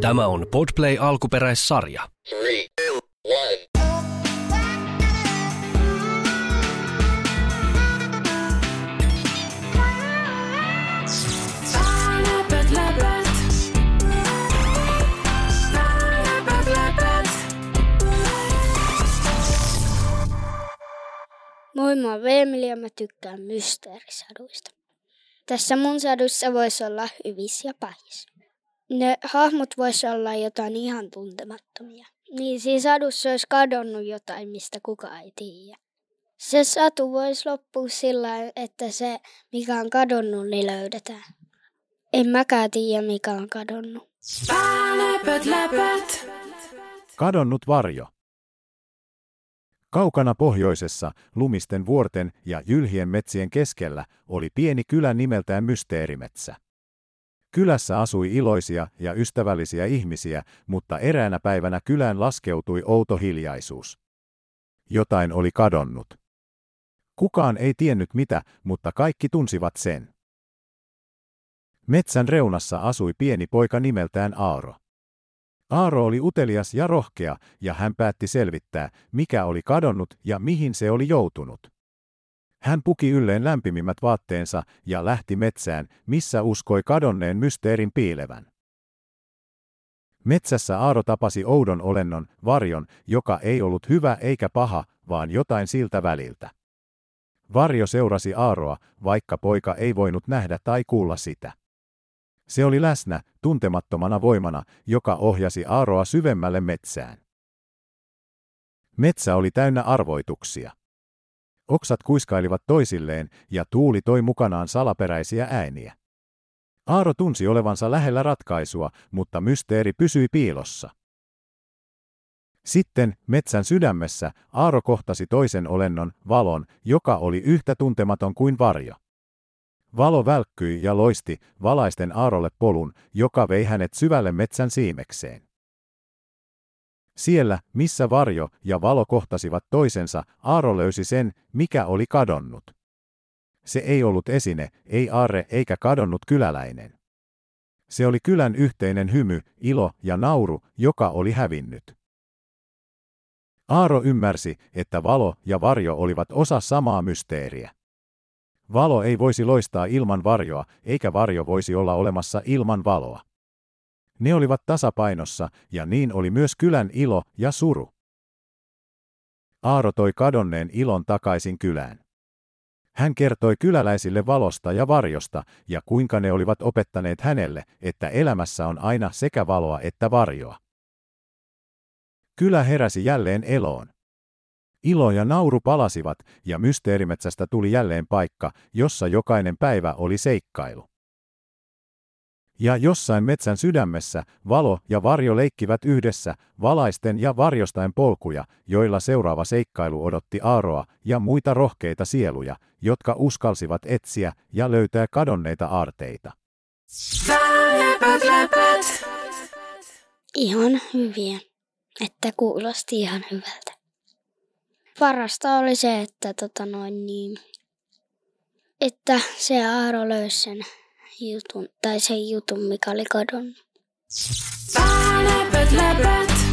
Tämä on Podplay alkuperäissarja. Three, two. Moi, mä oon Veemili ja mä tykkään mysteerisaduista. Tässä mun sadussa voisi olla hyvis ja pahis. Ne hahmot voisi olla jotain ihan tuntemattomia. Niin siinä sadussa olisi kadonnut jotain, mistä kukaan ei tiedä. Se satu voisi loppua sillä että se, mikä on kadonnut, niin löydetään. En mäkään tiedä, mikä on kadonnut. Kadonnut varjo. Kaukana pohjoisessa, lumisten vuorten ja jylhien metsien keskellä, oli pieni kylä nimeltään Mysteerimetsä. Kylässä asui iloisia ja ystävällisiä ihmisiä, mutta eräänä päivänä kylään laskeutui outo hiljaisuus. Jotain oli kadonnut. Kukaan ei tiennyt mitä, mutta kaikki tunsivat sen. Metsän reunassa asui pieni poika nimeltään Aaro. Aaro oli utelias ja rohkea, ja hän päätti selvittää, mikä oli kadonnut ja mihin se oli joutunut. Hän puki ylleen lämpimimmät vaatteensa ja lähti metsään, missä uskoi kadonneen mysteerin piilevän. Metsässä Aaro tapasi oudon olennon, varjon, joka ei ollut hyvä eikä paha, vaan jotain siltä väliltä. Varjo seurasi Aaroa, vaikka poika ei voinut nähdä tai kuulla sitä. Se oli läsnä, tuntemattomana voimana, joka ohjasi Aaroa syvemmälle metsään. Metsä oli täynnä arvoituksia. Oksat kuiskailivat toisilleen, ja tuuli toi mukanaan salaperäisiä ääniä. Aaro tunsi olevansa lähellä ratkaisua, mutta mysteeri pysyi piilossa. Sitten, metsän sydämessä, Aaro kohtasi toisen olennon, valon, joka oli yhtä tuntematon kuin varjo. Valo välkkyi ja loisti, valaisten Aarolle polun, joka vei hänet syvälle metsän siimekseen. Siellä, missä varjo ja valo kohtasivat toisensa, Aaro löysi sen, mikä oli kadonnut. Se ei ollut esine, ei aarre eikä kadonnut kyläläinen. Se oli kylän yhteinen hymy, ilo ja nauru, joka oli hävinnyt. Aaro ymmärsi, että valo ja varjo olivat osa samaa mysteeriä. Valo ei voisi loistaa ilman varjoa, eikä varjo voisi olla olemassa ilman valoa. Ne olivat tasapainossa, ja niin oli myös kylän ilo ja suru. Aaro toi kadonneen ilon takaisin kylään. Hän kertoi kyläläisille valosta ja varjosta, ja kuinka ne olivat opettaneet hänelle, että elämässä on aina sekä valoa että varjoa. Kylä heräsi jälleen eloon. Ilo ja nauru palasivat, ja mysteerimetsästä tuli jälleen paikka, jossa jokainen päivä oli seikkailu. Ja jossain metsän sydämessä valo ja varjo leikkivät yhdessä, valaisten ja varjostain polkuja, joilla seuraava seikkailu odotti Aaroa ja muita rohkeita sieluja, jotka uskalsivat etsiä ja löytää kadonneita aarteita. Ihan hyviä, että kuulosti ihan hyvältä. Parasta oli se, että tota noin niin, että se Aaro löysi sen jutun, tai sen jutun, mikä oli kadonnut. Läpöt. Läpöt, läpöt.